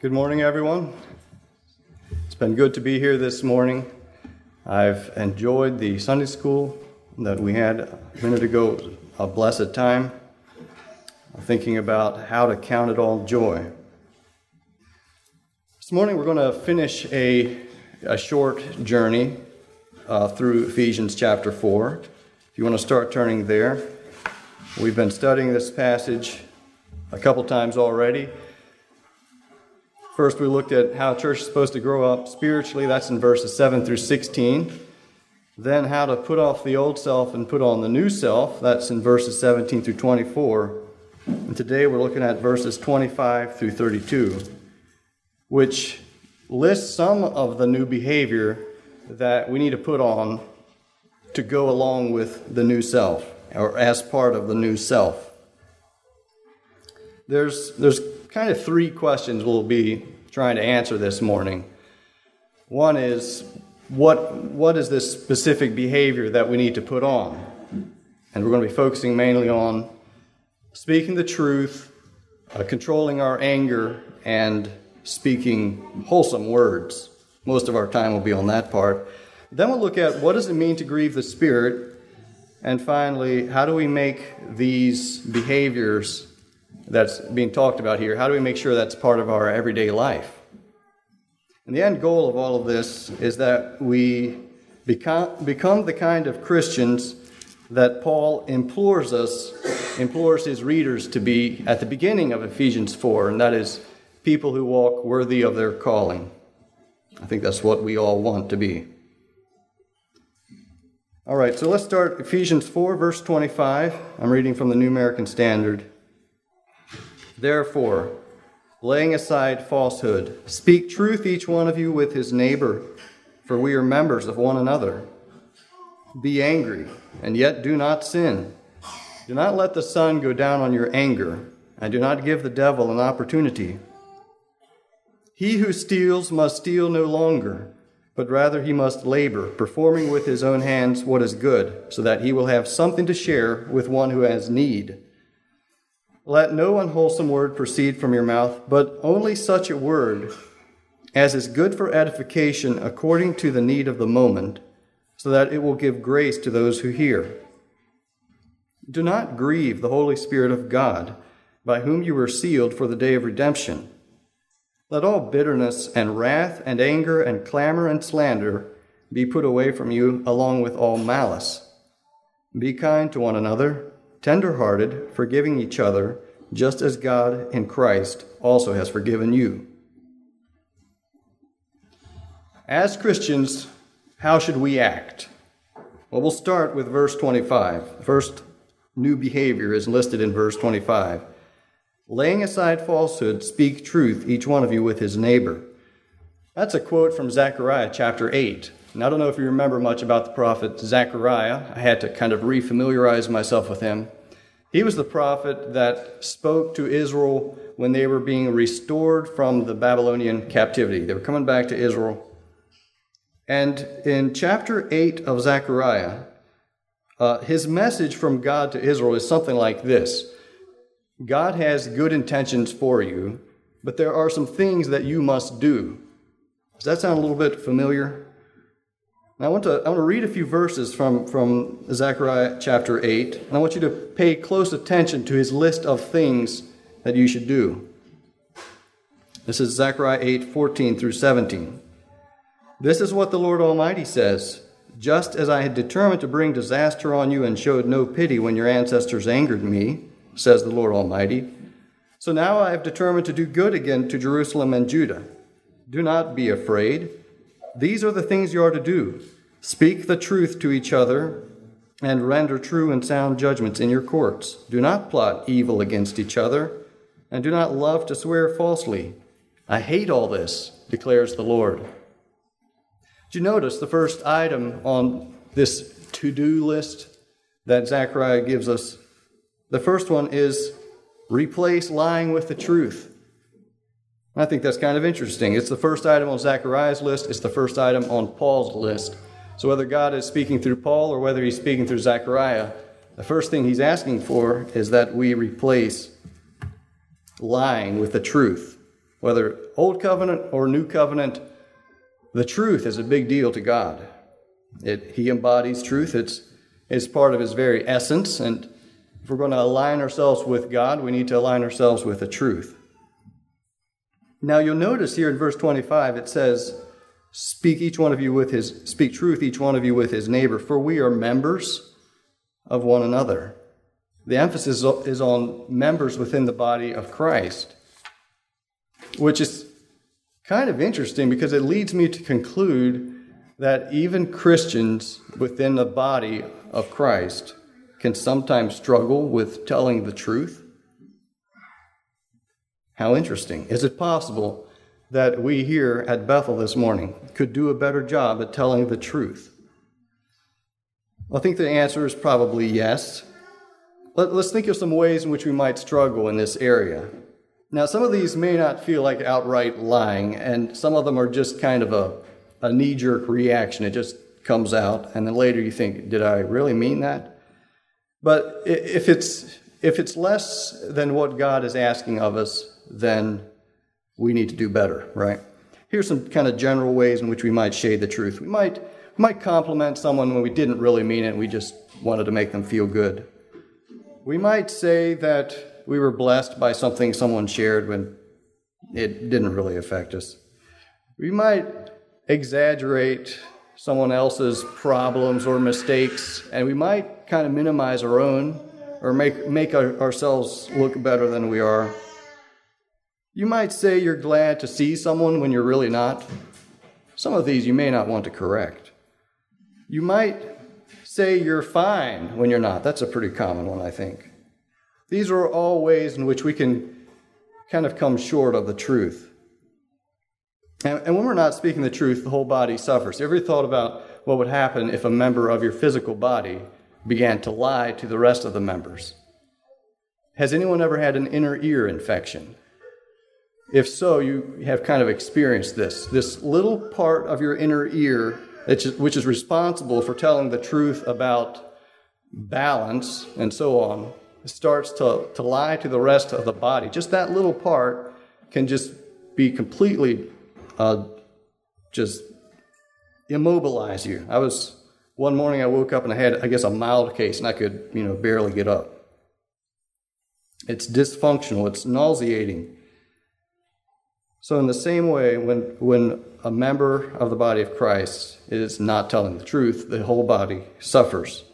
Good morning, everyone. It's been good to be here this morning. I've enjoyed the Sunday school that we had a minute ago, a blessed time, thinking about how to count it all joy. This morning, we're going to finish a, a short journey uh, through Ephesians chapter 4. If you want to start turning there, we've been studying this passage a couple times already. First, we looked at how church is supposed to grow up spiritually. That's in verses 7 through 16. Then, how to put off the old self and put on the new self. That's in verses 17 through 24. And today we're looking at verses 25 through 32, which lists some of the new behavior that we need to put on to go along with the new self, or as part of the new self. There's, there's kind of three questions we'll be trying to answer this morning. One is what, what is this specific behavior that we need to put on? And we're going to be focusing mainly on speaking the truth, uh, controlling our anger, and speaking wholesome words. Most of our time will be on that part. Then we'll look at what does it mean to grieve the Spirit, and finally, how do we make these behaviors that's being talked about here, how do we make sure that's part of our everyday life? And the end goal of all of this is that we become, become the kind of Christians that Paul implores us, implores his readers to be at the beginning of Ephesians 4, and that is people who walk worthy of their calling. I think that's what we all want to be. All right, so let's start Ephesians 4, verse 25. I'm reading from the New American Standard. Therefore, laying aside falsehood, speak truth each one of you with his neighbor, for we are members of one another. Be angry, and yet do not sin. Do not let the sun go down on your anger, and do not give the devil an opportunity. He who steals must steal no longer, but rather he must labor, performing with his own hands what is good, so that he will have something to share with one who has need. Let no unwholesome word proceed from your mouth, but only such a word as is good for edification according to the need of the moment, so that it will give grace to those who hear. Do not grieve the Holy Spirit of God, by whom you were sealed for the day of redemption. Let all bitterness and wrath and anger and clamor and slander be put away from you, along with all malice. Be kind to one another tenderhearted, forgiving each other, just as God in Christ also has forgiven you. As Christians, how should we act? Well, we'll start with verse 25. The first new behavior is listed in verse 25. Laying aside falsehood, speak truth, each one of you with his neighbor. That's a quote from Zechariah chapter 8. I don't know if you remember much about the prophet Zechariah. I had to kind of refamiliarize myself with him. He was the prophet that spoke to Israel when they were being restored from the Babylonian captivity. They were coming back to Israel. And in chapter 8 of Zechariah, uh, his message from God to Israel is something like this God has good intentions for you, but there are some things that you must do. Does that sound a little bit familiar? I want to, I want to read a few verses from, from Zechariah chapter 8, and I want you to pay close attention to his list of things that you should do. This is Zechariah 8 14 through 17. This is what the Lord Almighty says Just as I had determined to bring disaster on you and showed no pity when your ancestors angered me, says the Lord Almighty, so now I have determined to do good again to Jerusalem and Judah. Do not be afraid. These are the things you are to do speak the truth to each other, and render true and sound judgments in your courts. Do not plot evil against each other, and do not love to swear falsely. I hate all this, declares the Lord. Did you notice the first item on this to do list that Zechariah gives us? The first one is replace lying with the truth. I think that's kind of interesting. It's the first item on Zechariah's list, it's the first item on Paul's list. So, whether God is speaking through Paul or whether he's speaking through Zechariah, the first thing he's asking for is that we replace lying with the truth. Whether Old Covenant or New Covenant, the truth is a big deal to God. It, he embodies truth, it's, it's part of His very essence. And if we're going to align ourselves with God, we need to align ourselves with the truth. Now you'll notice here in verse 25 it says, Speak each one of you with his speak truth each one of you with his neighbor, for we are members of one another. The emphasis is on members within the body of Christ, which is kind of interesting because it leads me to conclude that even Christians within the body of Christ can sometimes struggle with telling the truth. How interesting. Is it possible that we here at Bethel this morning could do a better job at telling the truth? I think the answer is probably yes. Let, us think of some ways in which we might struggle in this area. Now, some of these may not feel like outright lying, and some of them are just kind of a, a knee jerk reaction. It just comes out, and then later you think, did I really mean that? But if it's, if it's less than what God is asking of us, then we need to do better, right? Here's some kind of general ways in which we might shade the truth. We might, we might compliment someone when we didn't really mean it, we just wanted to make them feel good. We might say that we were blessed by something someone shared when it didn't really affect us. We might exaggerate someone else's problems or mistakes, and we might kind of minimize our own or make, make our, ourselves look better than we are. You might say you're glad to see someone when you're really not. Some of these you may not want to correct. You might say you're fine when you're not. That's a pretty common one, I think. These are all ways in which we can kind of come short of the truth. And, and when we're not speaking the truth, the whole body suffers. You ever thought about what would happen if a member of your physical body began to lie to the rest of the members? Has anyone ever had an inner ear infection? If so, you have kind of experienced this. This little part of your inner ear, which is responsible for telling the truth about balance and so on, starts to, to lie to the rest of the body. Just that little part can just be completely uh, just immobilize you. I was one morning I woke up and I had I guess a mild case and I could you know barely get up. It's dysfunctional. It's nauseating. So, in the same way, when, when a member of the body of Christ is not telling the truth, the whole body suffers.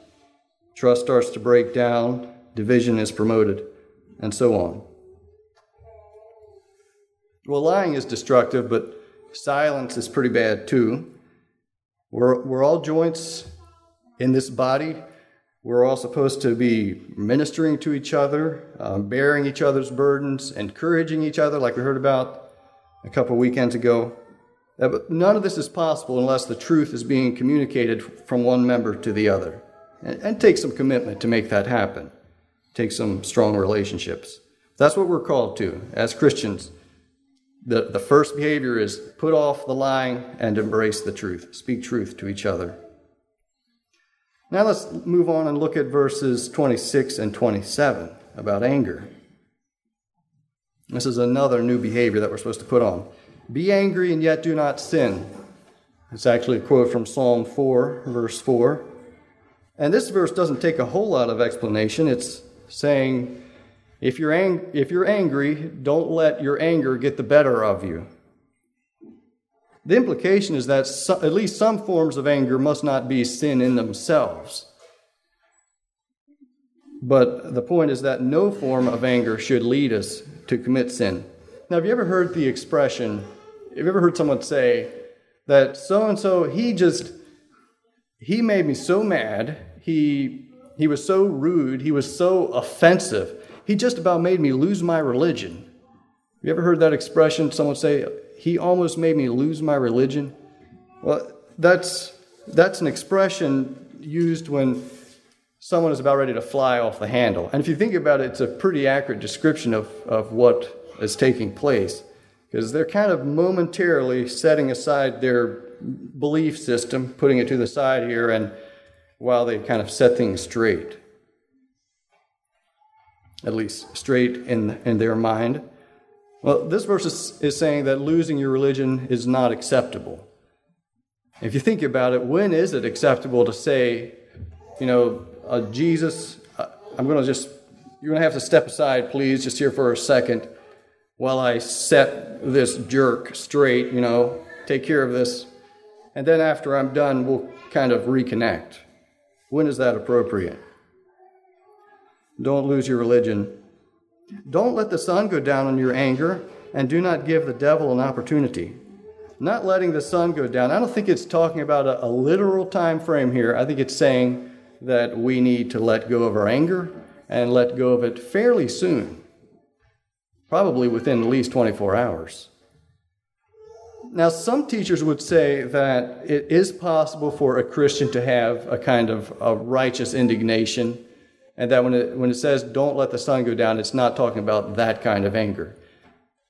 Trust starts to break down, division is promoted, and so on. Well, lying is destructive, but silence is pretty bad too. We're, we're all joints in this body. We're all supposed to be ministering to each other, um, bearing each other's burdens, encouraging each other, like we heard about a couple weekends ago. Uh, but none of this is possible unless the truth is being communicated from one member to the other. And, and take some commitment to make that happen. Take some strong relationships. That's what we're called to as Christians. The, the first behavior is put off the lying and embrace the truth. Speak truth to each other. Now let's move on and look at verses 26 and 27 about anger. This is another new behavior that we're supposed to put on. Be angry and yet do not sin. It's actually a quote from Psalm 4, verse 4. And this verse doesn't take a whole lot of explanation. It's saying, if you're, ang- if you're angry, don't let your anger get the better of you. The implication is that so- at least some forms of anger must not be sin in themselves. But the point is that no form of anger should lead us to commit sin. Now, have you ever heard the expression, have you ever heard someone say that so and so, he just, he made me so mad, he, he was so rude, he was so offensive, he just about made me lose my religion. Have you ever heard that expression? Someone say, he almost made me lose my religion? Well, that's, that's an expression used when someone is about ready to fly off the handle. And if you think about it, it's a pretty accurate description of, of what is taking place because they're kind of momentarily setting aside their belief system, putting it to the side here, and while they kind of set things straight, at least straight in, in their mind. Well, this verse is, is saying that losing your religion is not acceptable. If you think about it, when is it acceptable to say, you know, uh, Jesus, uh, I'm going to just, you're going to have to step aside, please, just here for a second while I set this jerk straight, you know, take care of this. And then after I'm done, we'll kind of reconnect. When is that appropriate? Don't lose your religion. Don't let the sun go down on your anger, and do not give the devil an opportunity. Not letting the sun go down. I don't think it's talking about a, a literal time frame here. I think it's saying that we need to let go of our anger and let go of it fairly soon, probably within at least 24 hours. Now, some teachers would say that it is possible for a Christian to have a kind of a righteous indignation, and that when it, when it says, don't let the sun go down, it's not talking about that kind of anger.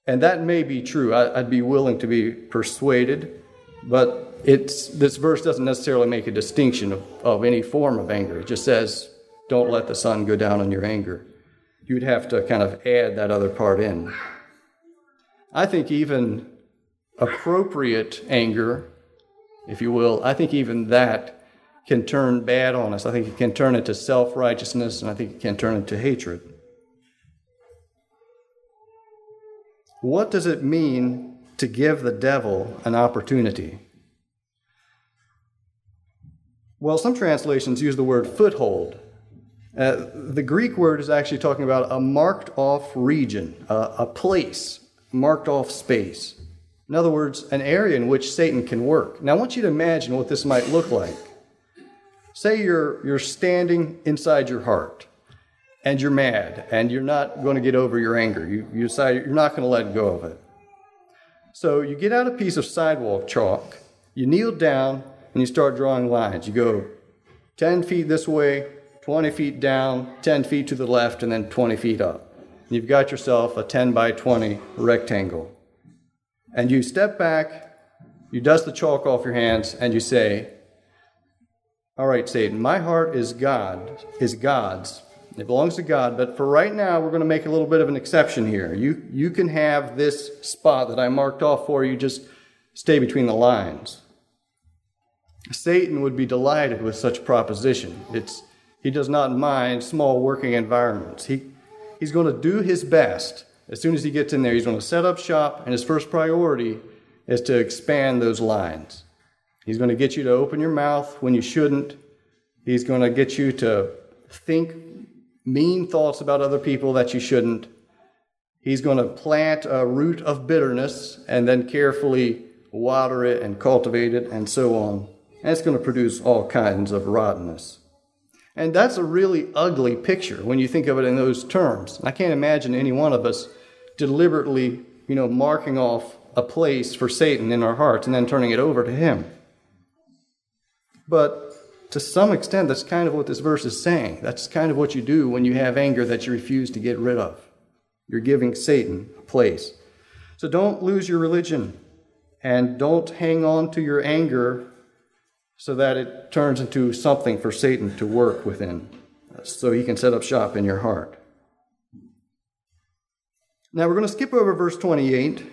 And that may be true. I, would be willing to be persuaded, but it's, this verse doesn't necessarily make a distinction of, of any form of anger. It just says, don't let the sun go down on your anger. You'd have to kind of add that other part in. I think even appropriate anger, if you will, I think even that can turn bad on us. I think it can turn into self righteousness, and I think it can turn into hatred. What does it mean to give the devil an opportunity? Well, some translations use the word foothold. Uh, the Greek word is actually talking about a marked off region, uh, a place, marked off space. In other words, an area in which Satan can work. Now, I want you to imagine what this might look like. Say you're, you're standing inside your heart and you're mad and you're not going to get over your anger. You, you decide you're not going to let go of it. So you get out a piece of sidewalk chalk, you kneel down, and you start drawing lines. You go 10 feet this way, 20 feet down, 10 feet to the left, and then 20 feet up. You've got yourself a 10 by 20 rectangle and you step back, you dust the chalk off your hands, and you say, All right, Satan, my heart is God, is God's. It belongs to God, but for right now, we're going to make a little bit of an exception here. You, you can have this spot that I marked off for you, just stay between the lines. Satan would be delighted with such proposition. It's, he does not mind small working environments. He, he's going to do his best as soon as he gets in there, he's going to set up shop, and his first priority is to expand those lines. He's going to get you to open your mouth when you shouldn't. He's going to get you to think mean thoughts about other people that you shouldn't. He's going to plant a root of bitterness and then carefully water it and cultivate it and so on. And it's going to produce all kinds of rottenness. And that's a really ugly picture when you think of it in those terms. I can't imagine any one of us deliberately, you know, marking off a place for Satan in our hearts and then turning it over to him. But to some extent, that's kind of what this verse is saying. That's kind of what you do when you have anger that you refuse to get rid of. You're giving Satan a place. So don't lose your religion and don't hang on to your anger so that it turns into something for Satan to work within, so he can set up shop in your heart. Now we're going to skip over verse 28.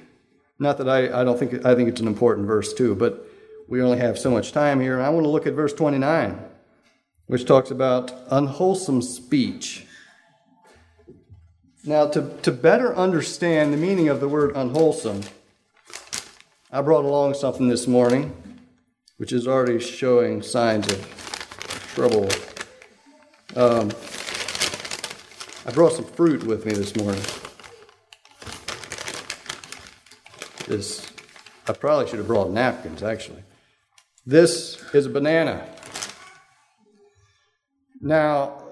Not that I, I don't think I think it's an important verse too, but we only have so much time here. And I want to look at verse 29, which talks about unwholesome speech. Now, to, to better understand the meaning of the word unwholesome, I brought along something this morning which is already showing signs of trouble. Um, I brought some fruit with me this morning. This, I probably should have brought napkins, actually. This is a banana. Now,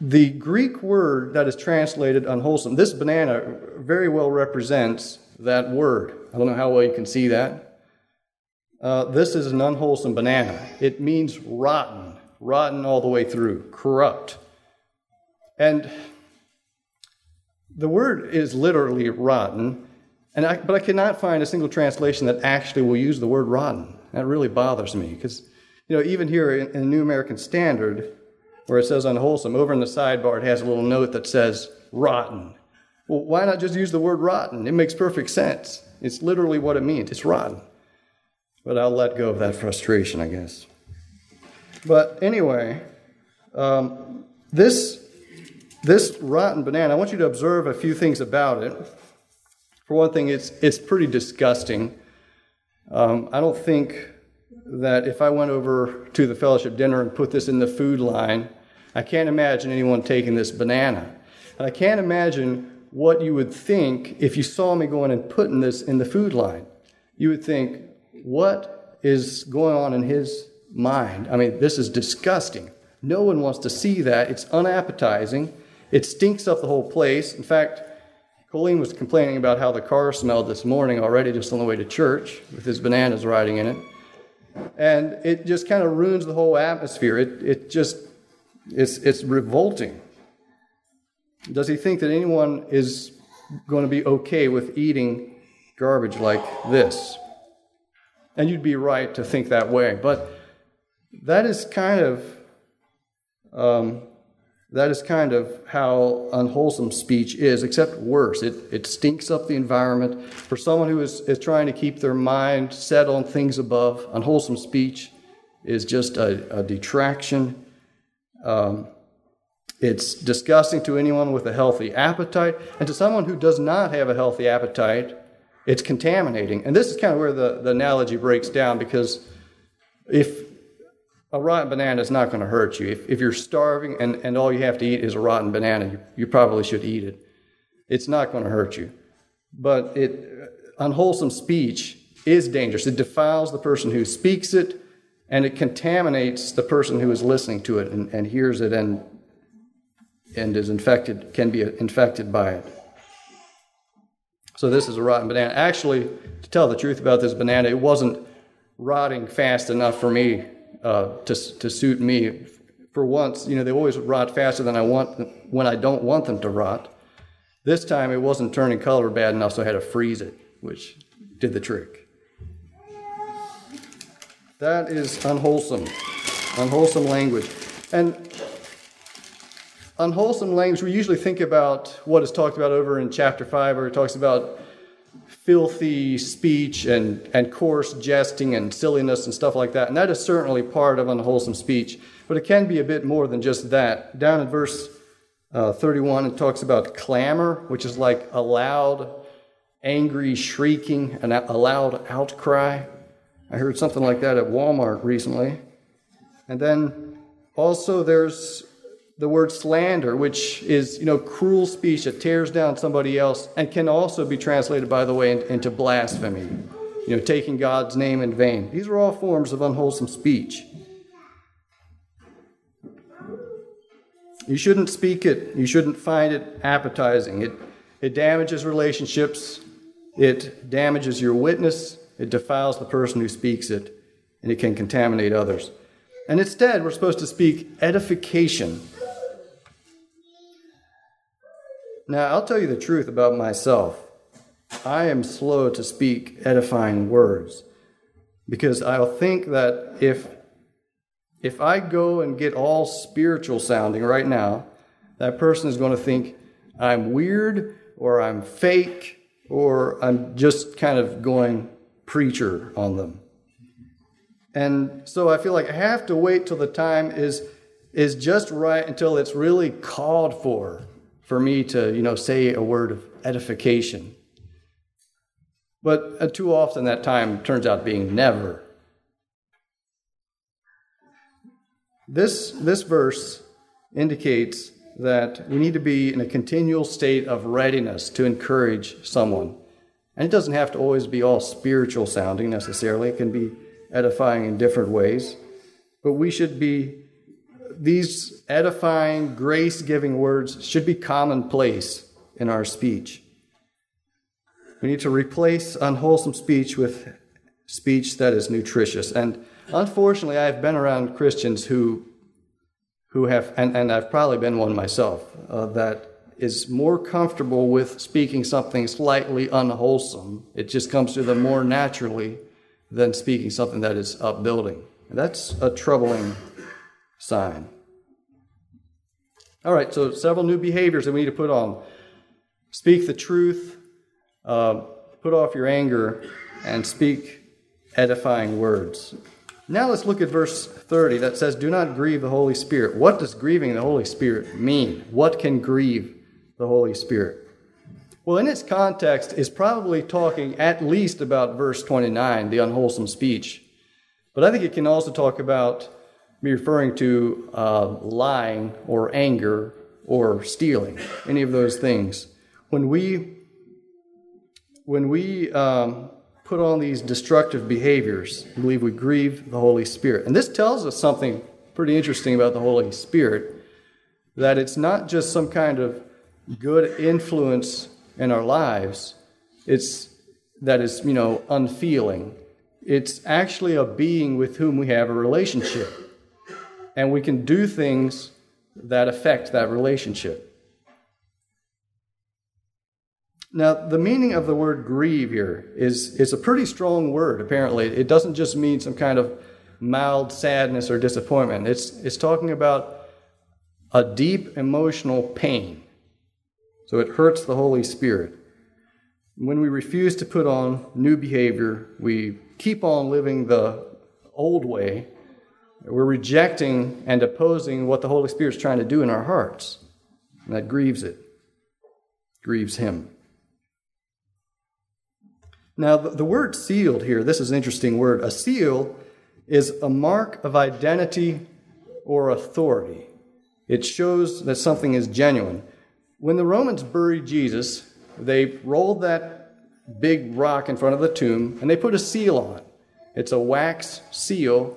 the Greek word that is translated unwholesome, this banana very well represents that word. I don't know how well you can see that. Uh, this is an unwholesome banana. It means rotten, rotten all the way through, corrupt. And the word is literally rotten, and I, but I cannot find a single translation that actually will use the word rotten. That really bothers me because, you know, even here in, in the New American Standard, where it says unwholesome, over in the sidebar it has a little note that says rotten. Well, why not just use the word rotten? It makes perfect sense. It's literally what it means. It's rotten. But I'll let go of that frustration, I guess. But anyway, um, this, this rotten banana, I want you to observe a few things about it. For one thing, it's, it's pretty disgusting. Um, I don't think that if I went over to the fellowship dinner and put this in the food line, I can't imagine anyone taking this banana. And I can't imagine what you would think if you saw me going and putting this in the food line. You would think, what is going on in his mind? I mean, this is disgusting. No one wants to see that. It's unappetizing. It stinks up the whole place. In fact, Colleen was complaining about how the car smelled this morning already just on the way to church with his bananas riding in it. And it just kind of ruins the whole atmosphere. It, it just, it's, it's revolting. Does he think that anyone is going to be okay with eating garbage like this? And you'd be right to think that way. But that is kind of um, that is kind of how unwholesome speech is, except worse. It, it stinks up the environment. For someone who is, is trying to keep their mind set on things above, unwholesome speech is just a, a detraction. Um, it's disgusting to anyone with a healthy appetite, and to someone who does not have a healthy appetite, it's contaminating. And this is kind of where the, the analogy breaks down because if a rotten banana is not going to hurt you, if, if you're starving and, and all you have to eat is a rotten banana, you, you probably should eat it. It's not going to hurt you. But it, unwholesome speech is dangerous. It defiles the person who speaks it, and it contaminates the person who is listening to it and, and hears it and and is infected, can be infected by it. So this is a rotten banana. Actually, to tell the truth about this banana, it wasn't rotting fast enough for me uh, to, to suit me. For once, you know, they always rot faster than I want when I don't want them to rot. This time, it wasn't turning color bad enough, so I had to freeze it, which did the trick. That is unwholesome, unwholesome language. And unwholesome language, we usually think about what is talked about over in chapter 5, where it talks about filthy speech and, and coarse jesting and silliness and stuff like that. And that is certainly part of unwholesome speech. But it can be a bit more than just that. Down in verse uh, 31, it talks about clamor, which is like a loud, angry shrieking, and a loud outcry. I heard something like that at Walmart recently. And then also there's the word slander, which is, you know, cruel speech that tears down somebody else and can also be translated, by the way, into blasphemy, you know, taking God's name in vain. These are all forms of unwholesome speech. You shouldn't speak it. You shouldn't find it appetizing. It, it damages relationships. It damages your witness. It defiles the person who speaks it. And it can contaminate others. And instead, we're supposed to speak edification Now, I'll tell you the truth about myself. I am slow to speak edifying words because I'll think that if if I go and get all spiritual sounding right now, that person is going to think I'm weird or I'm fake or I'm just kind of going preacher on them. And so I feel like I have to wait till the time is is just right until it's really called for for me to, you know, say a word of edification. But uh, too often that time turns out being never. This, this verse indicates that we need to be in a continual state of readiness to encourage someone. And it doesn't have to always be all spiritual sounding necessarily, it can be edifying in different ways. But we should be these edifying, grace giving words should be commonplace in our speech. We need to replace unwholesome speech with speech that is nutritious. And unfortunately, I've been around Christians who, who have, and, and I've probably been one myself, uh, that is more comfortable with speaking something slightly unwholesome. It just comes to them more naturally than speaking something that is upbuilding. And that's a troubling sign. All right, so several new behaviors that we need to put on. speak the truth, uh, put off your anger, and speak edifying words. Now let's look at verse 30 that says, Do not grieve the Holy Spirit. What does grieving the Holy Spirit mean? What can grieve the Holy Spirit? Well, in its context, is probably talking at least about verse 29, the unwholesome speech. But I think it can also talk about, referring to uh, lying or anger or stealing, any of those things. When we, when we um, put on these destructive behaviors. We believe we grieve the Holy Spirit. And this tells us something pretty interesting about the Holy Spirit that it's not just some kind of good influence in our lives, it's that is, you know, unfeeling. It's actually a being with whom we have a relationship. And we can do things that affect that relationship. Now, the meaning of the word grieve here is, is a pretty strong word, apparently. It doesn't just mean some kind of mild sadness or disappointment, it's, it's talking about a deep emotional pain. So it hurts the Holy Spirit. When we refuse to put on new behavior, we keep on living the old way. We're rejecting and opposing what the Holy Spirit's trying to do in our hearts. And that grieves it, grieves Him. Now, the word sealed here, this is an interesting word. A seal is a mark of identity or authority. It shows that something is genuine. When the Romans buried Jesus, they rolled that big rock in front of the tomb and they put a seal on it. It's a wax seal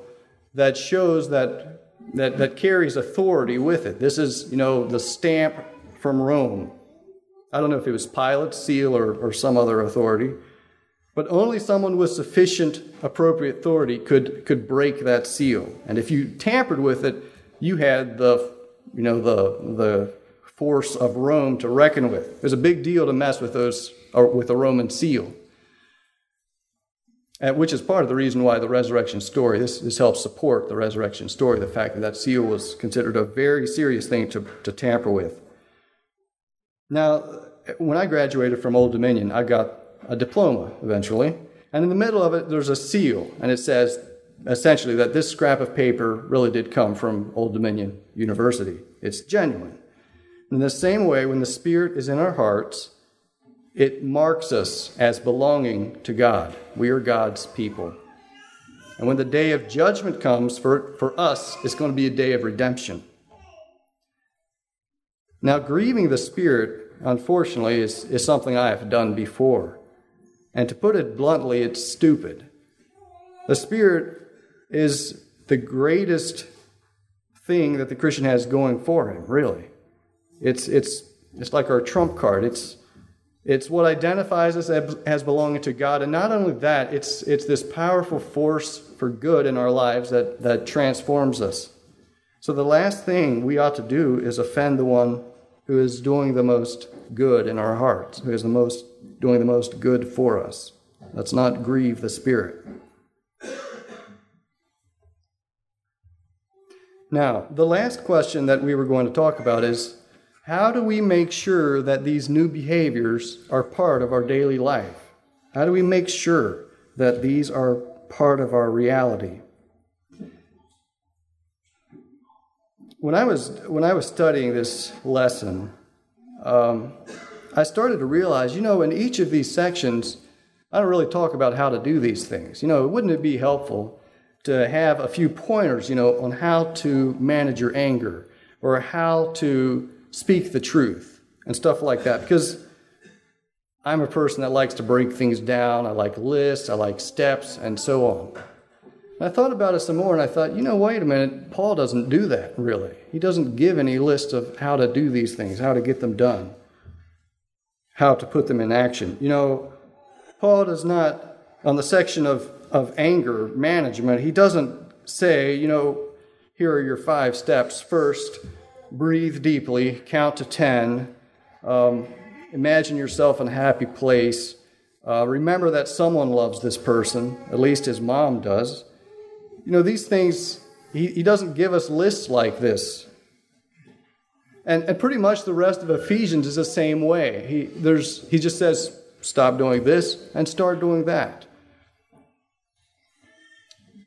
that shows that, that, that carries authority with it. This is, you know, the stamp from Rome. I don't know if it was Pilate's seal or, or some other authority. But only someone with sufficient appropriate authority could, could break that seal. And if you tampered with it, you had the, you know, the, the force of Rome to reckon with. It was a big deal to mess with those or with a Roman seal. And which is part of the reason why the resurrection story, this, this helps support the resurrection story, the fact that that seal was considered a very serious thing to, to tamper with. Now, when I graduated from Old Dominion, I got a diploma eventually. And in the middle of it, there's a seal, and it says essentially that this scrap of paper really did come from Old Dominion University. It's genuine. In the same way, when the Spirit is in our hearts, it marks us as belonging to God. We are God's people. And when the day of judgment comes for, for us, it's going to be a day of redemption. Now, grieving the Spirit, unfortunately, is, is something I have done before. And to put it bluntly, it's stupid. The Spirit is the greatest thing that the Christian has going for him, really. It's, it's, it's like our trump card. It's, it's what identifies us as belonging to God. And not only that, it's, it's this powerful force for good in our lives that, that transforms us. So the last thing we ought to do is offend the one who is doing the most good in our hearts, who is the most doing the most good for us. Let's not grieve the Spirit. Now, the last question that we were going to talk about is how do we make sure that these new behaviors are part of our daily life? How do we make sure that these are part of our reality? When I was, when I was studying this lesson, um, I started to realize, you know, in each of these sections, I don't really talk about how to do these things. You know, wouldn't it be helpful to have a few pointers, you know, on how to manage your anger or how to speak the truth and stuff like that? Because I'm a person that likes to break things down. I like lists, I like steps, and so on. And I thought about it some more and I thought, you know, wait a minute, Paul doesn't do that really. He doesn't give any list of how to do these things, how to get them done how to put them in action. You know, Paul does not, on the section of, of anger management, he doesn't say, you know, here are your five steps. First, breathe deeply, count to 10, um, imagine yourself in a happy place. Uh, remember that someone loves this person, at least his mom does. You know, these things, he, he doesn't give us lists like this. And, and pretty much the rest of Ephesians is the same way. He, there's, he just says, stop doing this and start doing that.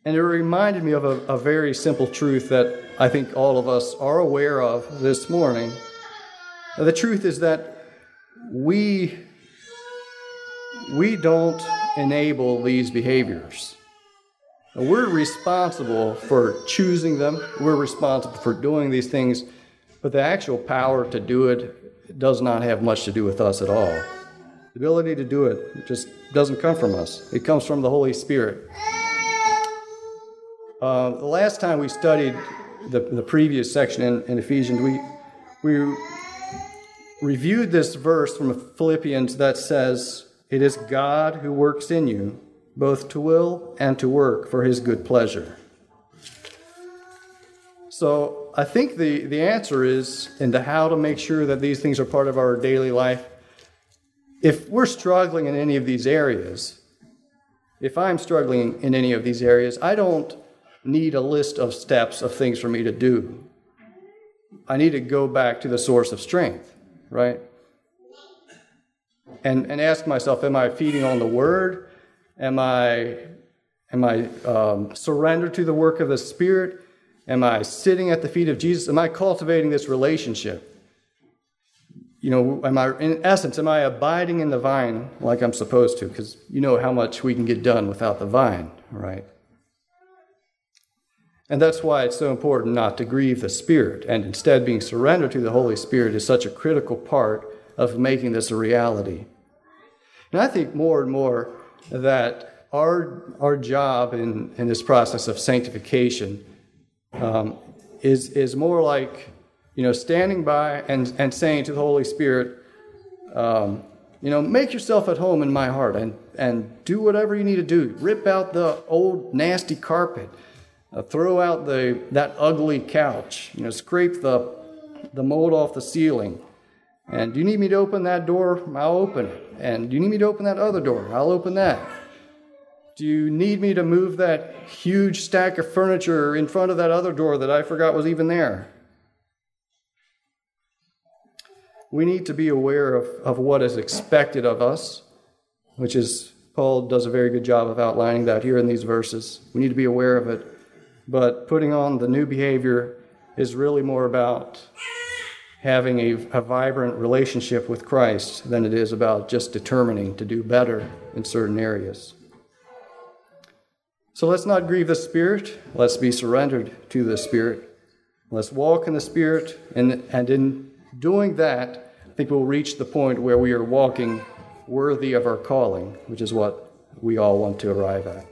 And it reminded me of a, a, very simple truth that I think all of us are aware of this morning. The truth is that we, we don't enable these behaviors. We're responsible for choosing them, we're responsible for doing these things, but the actual power to do it does not have much to do with us at all. The ability to do it just doesn't come from us, it comes from the Holy Spirit. Uh, the last time we studied the, the previous section in, in Ephesians, we, we reviewed this verse from Philippians that says, It is God who works in you, both to will and to work for his good pleasure. So I think the, the answer is into how to make sure that these things are part of our daily life. If we're struggling in any of these areas, if I'm struggling in any of these areas, I don't need a list of steps of things for me to do. I need to go back to the source of strength, right? And, and ask myself, am I feeding on the word? Am I, am I um, surrendered to the work of the Spirit? Am I sitting at the feet of Jesus? Am I cultivating this relationship? You know, am I, in essence, am I abiding in the vine like I'm supposed to? Because you know how much we can get done without the vine, right? And that's why it's so important not to grieve the Spirit, and instead being surrendered to the Holy Spirit is such a critical part of making this a reality. And I think more and more that our, our job in, in this process of sanctification um, is, is more like, you know, standing by and, and saying to the Holy Spirit, um, you know, make yourself at home in my heart and, and do whatever you need to do. Rip out the old nasty carpet uh, throw out the, that ugly couch, you know, scrape the, the mold off the ceiling. And do you need me to open that door? I'll open it. And do you need me to open that other door? I'll open that. Do you need me to move that huge stack of furniture in front of that other door that I forgot was even there? We need to be aware of, of what is expected of us, which is, Paul does a very good job of outlining that here in these verses. We need to be aware of it. But putting on the new behavior is really more about having a, a, vibrant relationship with Christ than it is about just determining to do better in certain areas. So let's not grieve the Spirit. Let's be surrendered to the Spirit. Let's walk in the Spirit. And, and in doing that, I think we'll reach the point where we are walking worthy of our calling, which is what we all want to arrive at.